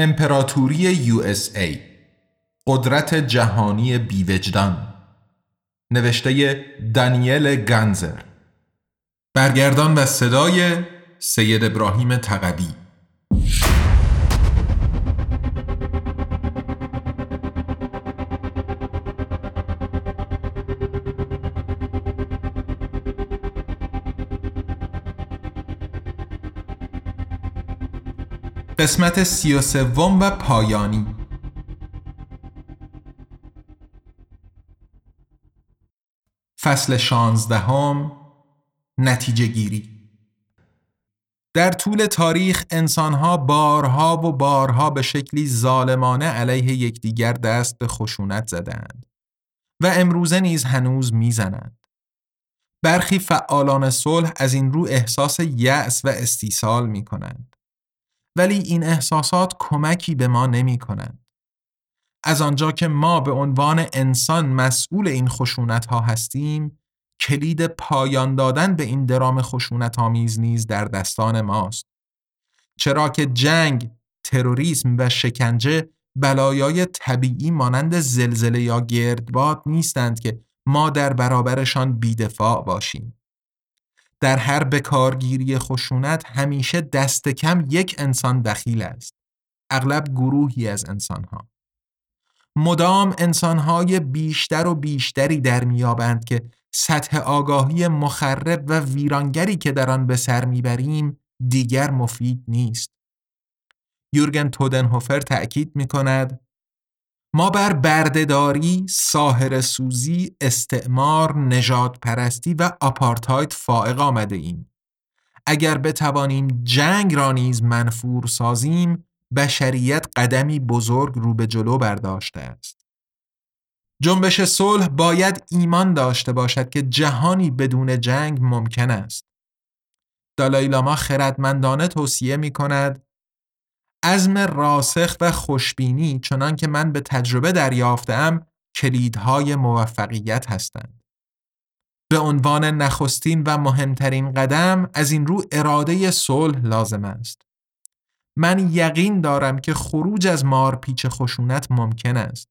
امپراتوری USA قدرت جهانی بیوجدان. نوشته دانیل گنزر برگردان و صدای سید ابراهیم تقوی. قسمت سی و سوم و پایانی فصل شانزدهم نتیجه گیری در طول تاریخ انسانها بارها و بارها به شکلی ظالمانه علیه یکدیگر دست به خشونت زدند و امروزه نیز هنوز می‌زنند. برخی فعالان صلح از این رو احساس یأس و استیصال می کنند. ولی این احساسات کمکی به ما نمی کنند. از آنجا که ما به عنوان انسان مسئول این خشونت ها هستیم کلید پایان دادن به این درام خشونت آمیز نیز در دستان ماست چرا که جنگ، تروریسم و شکنجه بلایای طبیعی مانند زلزله یا گردباد نیستند که ما در برابرشان بیدفاع باشیم در هر بکارگیری خشونت همیشه دست کم یک انسان دخیل است. اغلب گروهی از انسانها. مدام انسانهای بیشتر و بیشتری در میابند که سطح آگاهی مخرب و ویرانگری که در آن به سر می‌بریم دیگر مفید نیست. یورگن تودنهوفر تأکید می کند ما بر بردهداری، ساهر سوزی، استعمار، نجات پرستی و آپارتاید فائق آمده ایم. اگر بتوانیم جنگ را نیز منفور سازیم، بشریت قدمی بزرگ رو به جلو برداشته است. جنبش صلح باید ایمان داشته باشد که جهانی بدون جنگ ممکن است. دالای لاما خردمندانه توصیه می کند عزم راسخ و خوشبینی چنان که من به تجربه دریافتم کلیدهای موفقیت هستند. به عنوان نخستین و مهمترین قدم از این رو اراده صلح لازم است. من یقین دارم که خروج از مارپیچ خشونت ممکن است.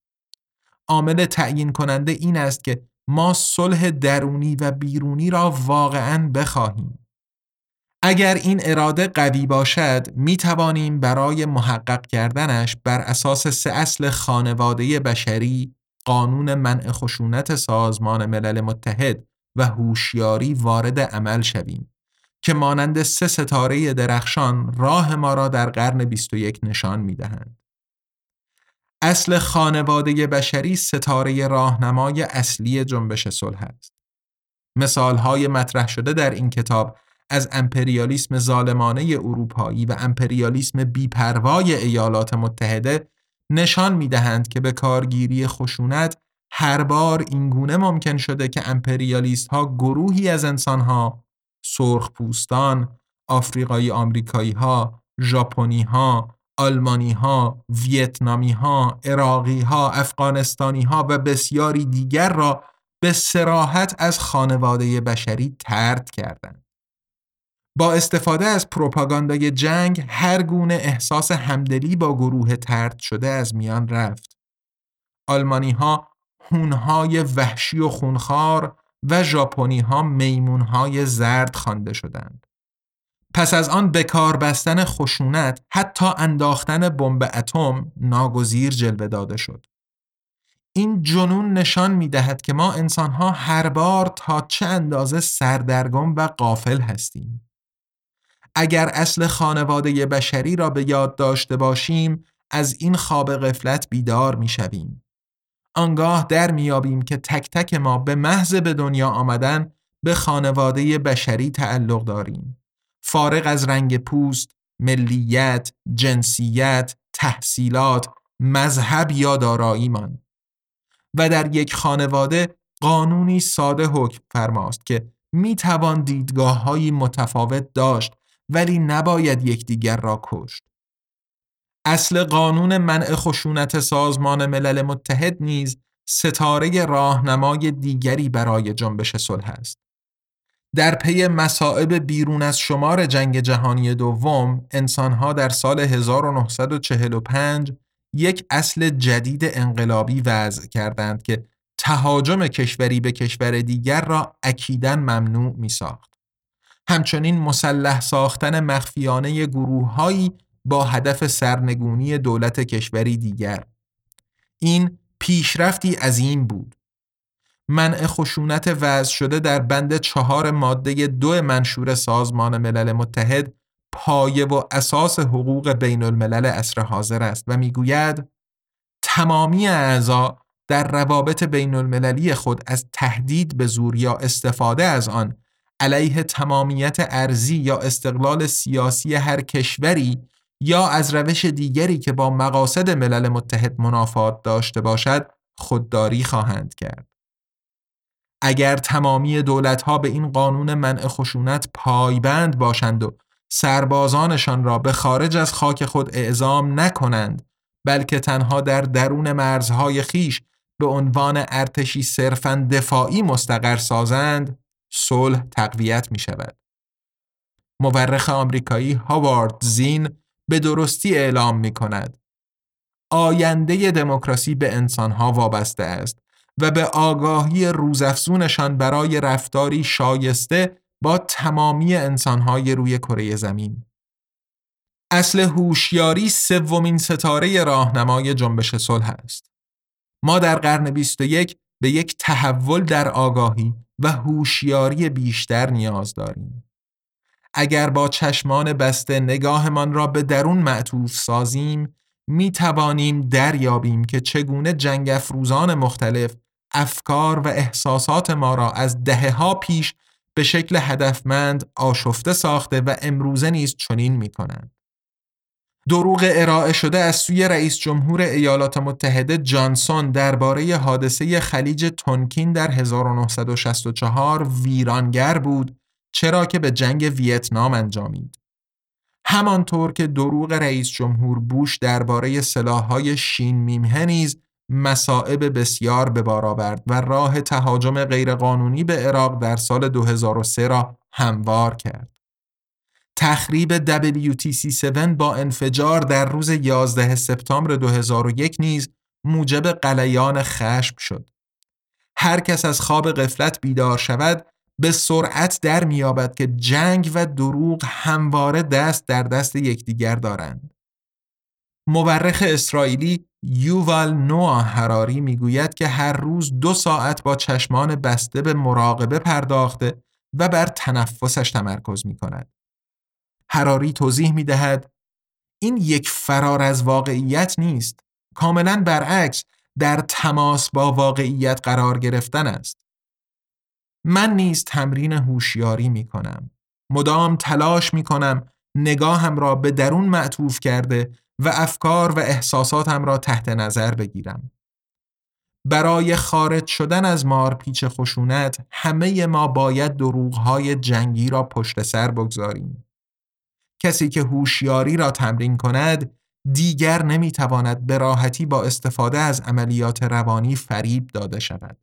عامل تعیین کننده این است که ما صلح درونی و بیرونی را واقعا بخواهیم. اگر این اراده قوی باشد می توانیم برای محقق کردنش بر اساس سه اصل خانواده بشری قانون منع خشونت سازمان ملل متحد و هوشیاری وارد عمل شویم که مانند سه ستاره درخشان راه ما را در قرن 21 نشان می دهند. اصل خانواده بشری ستاره راهنمای اصلی جنبش صلح است. مثال های مطرح شده در این کتاب از امپریالیسم ظالمانه اروپایی و امپریالیسم بیپروای ایالات متحده نشان می دهند که به کارگیری خشونت هر بار اینگونه ممکن شده که امپریالیست ها گروهی از انسان ها سرخ پوستان، آفریقایی آمریکایی ها، ژاپنی ها، آلمانی ها، ویتنامی ها، عراقی ها، افغانستانی ها و بسیاری دیگر را به سراحت از خانواده بشری ترد کردند. با استفاده از پروپاگاندای جنگ هر گونه احساس همدلی با گروه ترد شده از میان رفت. آلمانی ها هونهای وحشی و خونخوار و ژاپنی ها میمون های زرد خوانده شدند. پس از آن بکار بستن خشونت حتی انداختن بمب اتم ناگزیر جلوه داده شد. این جنون نشان می دهد که ما انسان ها هر بار تا چه اندازه سردرگم و قافل هستیم. اگر اصل خانواده بشری را به یاد داشته باشیم از این خواب غفلت بیدار می شویم. آنگاه در میابیم که تک تک ما به محض به دنیا آمدن به خانواده بشری تعلق داریم. فارغ از رنگ پوست، ملیت، جنسیت، تحصیلات، مذهب یا داراییمان و در یک خانواده قانونی ساده حکم فرماست که می توان دیدگاه های متفاوت داشت ولی نباید یکدیگر را کشت. اصل قانون منع خشونت سازمان ملل متحد نیز ستاره راهنمای دیگری برای جنبش صلح است. در پی مصائب بیرون از شمار جنگ جهانی دوم، انسانها در سال 1945 یک اصل جدید انقلابی وضع کردند که تهاجم کشوری به کشور دیگر را اکیداً ممنوع می ساخت. همچنین مسلح ساختن مخفیانه گروههایی با هدف سرنگونی دولت کشوری دیگر. این پیشرفتی عظیم بود. منع خشونت وضع شده در بند چهار ماده دو منشور سازمان ملل متحد پایه و اساس حقوق بین الملل اصر حاضر است و می‌گوید تمامی اعضا در روابط بین المللی خود از تهدید به زور یا استفاده از آن علیه تمامیت ارزی یا استقلال سیاسی هر کشوری یا از روش دیگری که با مقاصد ملل متحد منافات داشته باشد خودداری خواهند کرد. اگر تمامی دولتها به این قانون منع خشونت پایبند باشند و سربازانشان را به خارج از خاک خود اعزام نکنند بلکه تنها در درون مرزهای خیش به عنوان ارتشی صرفا دفاعی مستقر سازند صلح تقویت می شود. مورخ آمریکایی هاوارد زین به درستی اعلام می کند. آینده دموکراسی به انسانها وابسته است و به آگاهی روزافزونشان برای رفتاری شایسته با تمامی انسانهای روی کره زمین. اصل هوشیاری سومین ستاره راهنمای جنبش صلح است. ما در قرن 21 به یک تحول در آگاهی و هوشیاری بیشتر نیاز داریم. اگر با چشمان بسته نگاهمان را به درون معطوف سازیم می توانیم دریابیم که چگونه جنگ افروزان مختلف افکار و احساسات ما را از دهه ها پیش به شکل هدفمند آشفته ساخته و امروزه نیز چنین می کنند. دروغ ارائه شده از سوی رئیس جمهور ایالات متحده جانسون درباره حادثه خلیج تونکین در 1964 ویرانگر بود چرا که به جنگ ویتنام انجامید. همانطور که دروغ رئیس جمهور بوش درباره سلاحهای شین میمه نیز مصائب بسیار به بار آورد و راه تهاجم غیرقانونی به عراق در سال 2003 را هموار کرد. تخریب WTC7 با انفجار در روز 11 سپتامبر 2001 نیز موجب قلیان خشم شد. هر کس از خواب قفلت بیدار شود به سرعت در میابد که جنگ و دروغ همواره دست در دست یکدیگر دارند. مورخ اسرائیلی یووال نوآ هراری می‌گوید که هر روز دو ساعت با چشمان بسته به مراقبه پرداخته و بر تنفسش تمرکز می کند. هراری توضیح می دهد این یک فرار از واقعیت نیست. کاملا برعکس در تماس با واقعیت قرار گرفتن است. من نیز تمرین هوشیاری می کنم. مدام تلاش می کنم نگاهم را به درون معطوف کرده و افکار و احساساتم را تحت نظر بگیرم. برای خارج شدن از مارپیچ خشونت همه ما باید دروغهای جنگی را پشت سر بگذاریم. کسی که هوشیاری را تمرین کند دیگر نمی‌تواند به راحتی با استفاده از عملیات روانی فریب داده شود.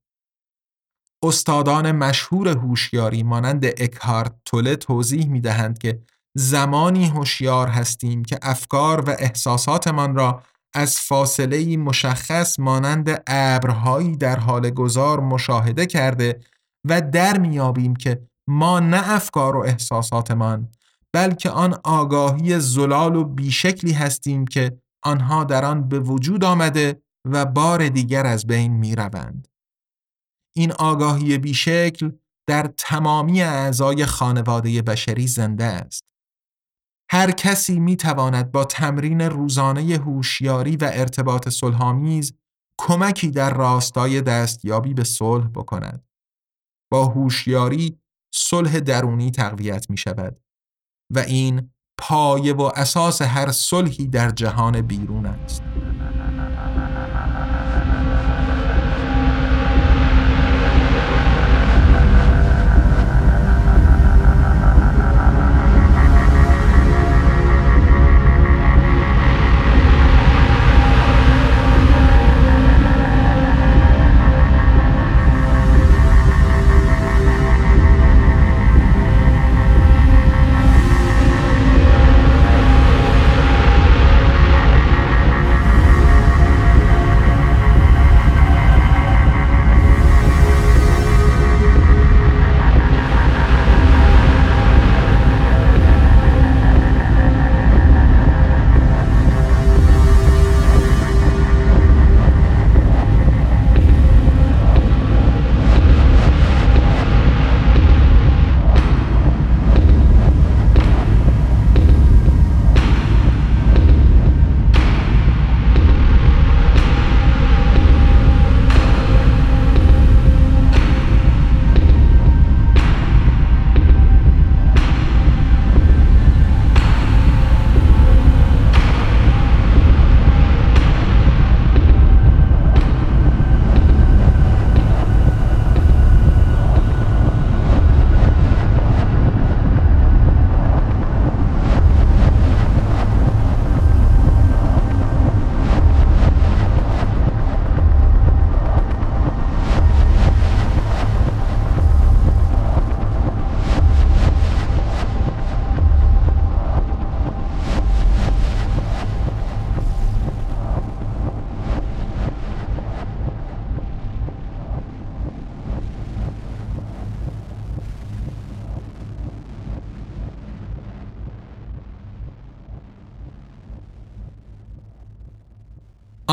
استادان مشهور هوشیاری مانند اکهارت توله توضیح می دهند که زمانی هوشیار هستیم که افکار و احساساتمان را از فاصله مشخص مانند ابرهایی در حال گذار مشاهده کرده و در میابیم که ما نه افکار و احساساتمان بلکه آن آگاهی زلال و بیشکلی هستیم که آنها در آن به وجود آمده و بار دیگر از بین می روند. این آگاهی بیشکل در تمامی اعضای خانواده بشری زنده است. هر کسی می تواند با تمرین روزانه هوشیاری و ارتباط صلحآمیز کمکی در راستای دستیابی به صلح بکند. با هوشیاری صلح درونی تقویت می شود و این پایه و اساس هر صلحی در جهان بیرون است.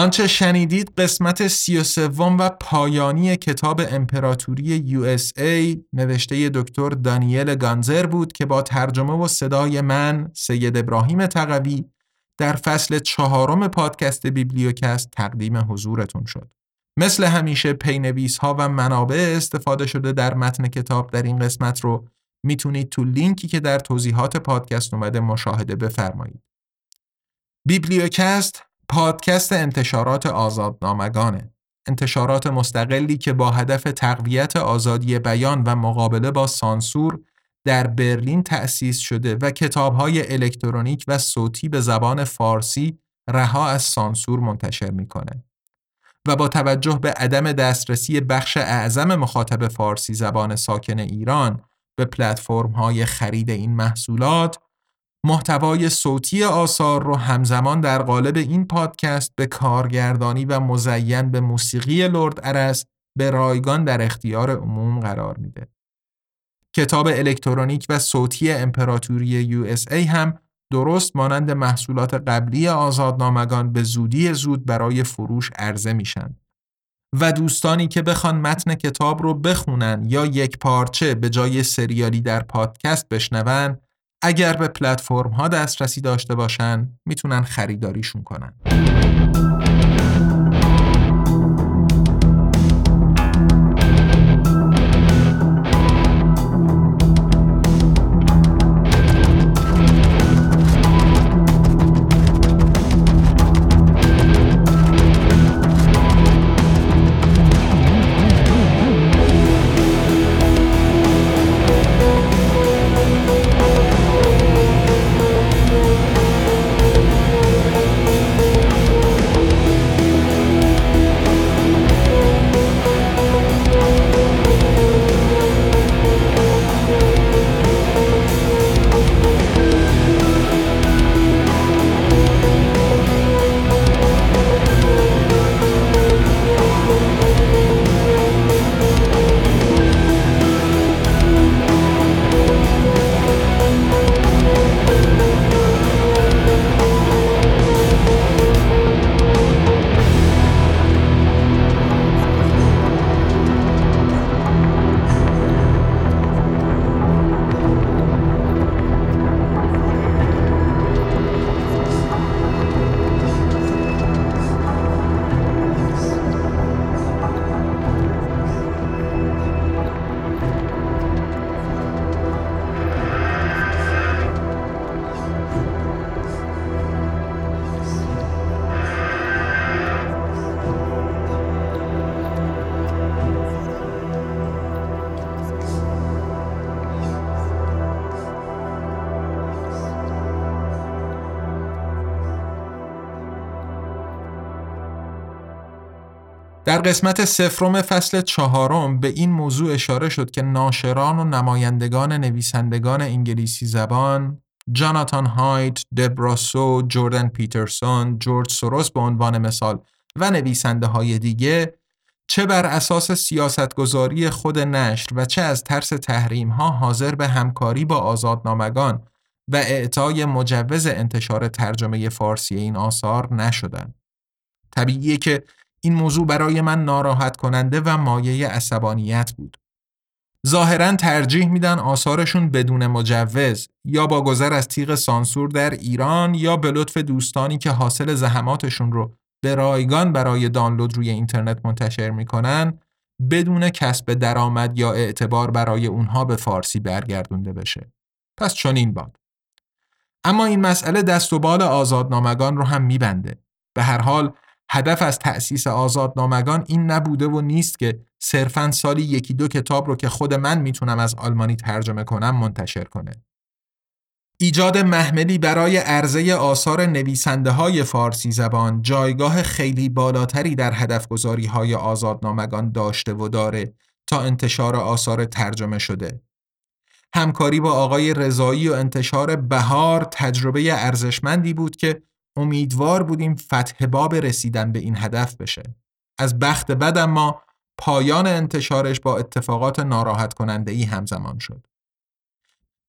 آنچه شنیدید قسمت سی و سوم و پایانی کتاب امپراتوری USA نوشته دکتر دانیل گانزر بود که با ترجمه و صدای من سید ابراهیم تقوی در فصل چهارم پادکست بیبلیوکست تقدیم حضورتون شد. مثل همیشه پی‌نویس ها و منابع استفاده شده در متن کتاب در این قسمت رو می‌تونید تو لینکی که در توضیحات پادکست اومده مشاهده بفرمایید. بیبلیوکست پادکست انتشارات آزادنامگانه. انتشارات مستقلی که با هدف تقویت آزادی بیان و مقابله با سانسور در برلین تأسیس شده و کتابهای الکترونیک و صوتی به زبان فارسی رها از سانسور منتشر می‌کنه. و با توجه به عدم دسترسی بخش اعظم مخاطب فارسی زبان ساکن ایران به پلتفرم های خرید این محصولات محتوای صوتی آثار رو همزمان در قالب این پادکست به کارگردانی و مزین به موسیقی لرد ارس به رایگان در اختیار عموم قرار میده. کتاب الکترونیک و صوتی امپراتوری USA هم درست مانند محصولات قبلی آزادنامگان به زودی زود برای فروش عرضه میشن. و دوستانی که بخوان متن کتاب رو بخونن یا یک پارچه به جای سریالی در پادکست بشنون اگر به پلتفرم ها دسترسی داشته باشن می‌تونن خریداریشون کنن. در قسمت سفرم فصل چهارم به این موضوع اشاره شد که ناشران و نمایندگان نویسندگان انگلیسی زبان جاناتان هایت، دبراسو، جوردن پیترسون، جورج سوروس به عنوان مثال و نویسنده های دیگه چه بر اساس سیاستگذاری خود نشر و چه از ترس تحریم ها حاضر به همکاری با آزادنامگان و اعطای مجوز انتشار ترجمه فارسی این آثار نشدند. طبیعیه که این موضوع برای من ناراحت کننده و مایه عصبانیت بود. ظاهرا ترجیح میدن آثارشون بدون مجوز یا با گذر از تیغ سانسور در ایران یا به لطف دوستانی که حاصل زحماتشون رو به رایگان برای دانلود روی اینترنت منتشر می‌کنن بدون کسب درآمد یا اعتبار برای اونها به فارسی برگردونده بشه. پس چنین باد. اما این مسئله دست و بال آزادنامگان رو هم میبنده. به هر حال هدف از تأسیس آزادنامگان این نبوده و نیست که صرفا سالی یکی دو کتاب رو که خود من می‌تونم از آلمانی ترجمه کنم منتشر کنه. ایجاد محملی برای عرضه آثار نویسنده های فارسی زبان جایگاه خیلی بالاتری در هدف گذاری های آزادنامگان داشته و داره تا انتشار آثار ترجمه شده. همکاری با آقای رضایی و انتشار بهار تجربه ارزشمندی بود که امیدوار بودیم فتح باب رسیدن به این هدف بشه. از بخت بد اما پایان انتشارش با اتفاقات ناراحت کننده ای همزمان شد.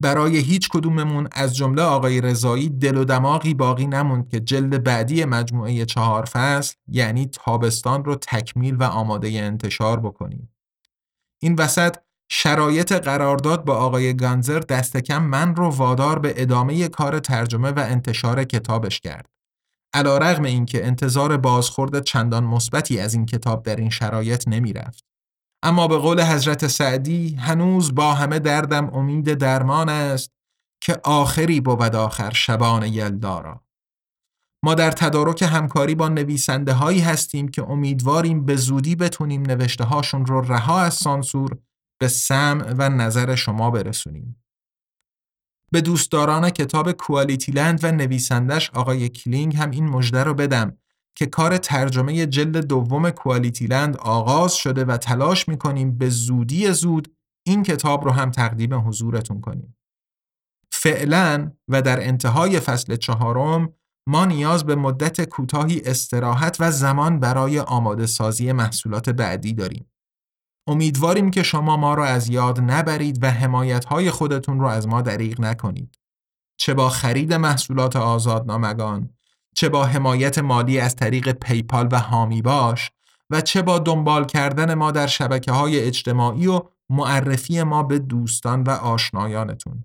برای هیچ کدوممون از جمله آقای رضایی دل و دماغی باقی نموند که جلد بعدی مجموعه چهار فصل یعنی تابستان رو تکمیل و آماده انتشار بکنیم. این وسط شرایط قرارداد با آقای گانزر دست کم من رو وادار به ادامه کار ترجمه و انتشار کتابش کرد. علا رغم این که انتظار بازخورد چندان مثبتی از این کتاب در این شرایط نمی رفت. اما به قول حضرت سعدی هنوز با همه دردم امید درمان است که آخری بود آخر شبان یلدارا. ما در تدارک همکاری با نویسنده هایی هستیم که امیدواریم به زودی بتونیم نوشته هاشون رو رها از سانسور به سمع و نظر شما برسونیم. به دوستداران کتاب کوالیتی لند و نویسندش آقای کلینگ هم این مژده رو بدم که کار ترجمه جلد دوم کوالیتی لند آغاز شده و تلاش می‌کنیم به زودی زود این کتاب رو هم تقدیم حضورتون کنیم. فعلا و در انتهای فصل چهارم ما نیاز به مدت کوتاهی استراحت و زمان برای آماده سازی محصولات بعدی داریم. امیدواریم که شما ما را از یاد نبرید و حمایت های خودتون رو از ما دریغ نکنید. چه با خرید محصولات آزادنامگان، چه با حمایت مالی از طریق پیپال و هامی باش و چه با دنبال کردن ما در شبکه های اجتماعی و معرفی ما به دوستان و آشنایانتون.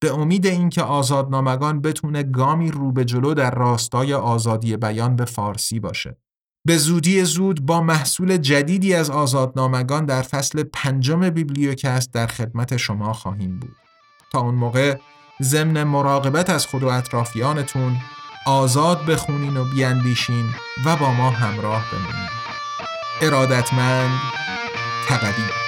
به امید اینکه آزادنامگان بتونه گامی رو به جلو در راستای آزادی بیان به فارسی باشه. به زودی زود با محصول جدیدی از آزادنامگان در فصل پنجم بیبلیوکست در خدمت شما خواهیم بود. تا اون موقع ضمن مراقبت از خود و اطرافیانتون آزاد بخونین و بیاندیشین و با ما همراه بمونین. ارادتمند تقدیم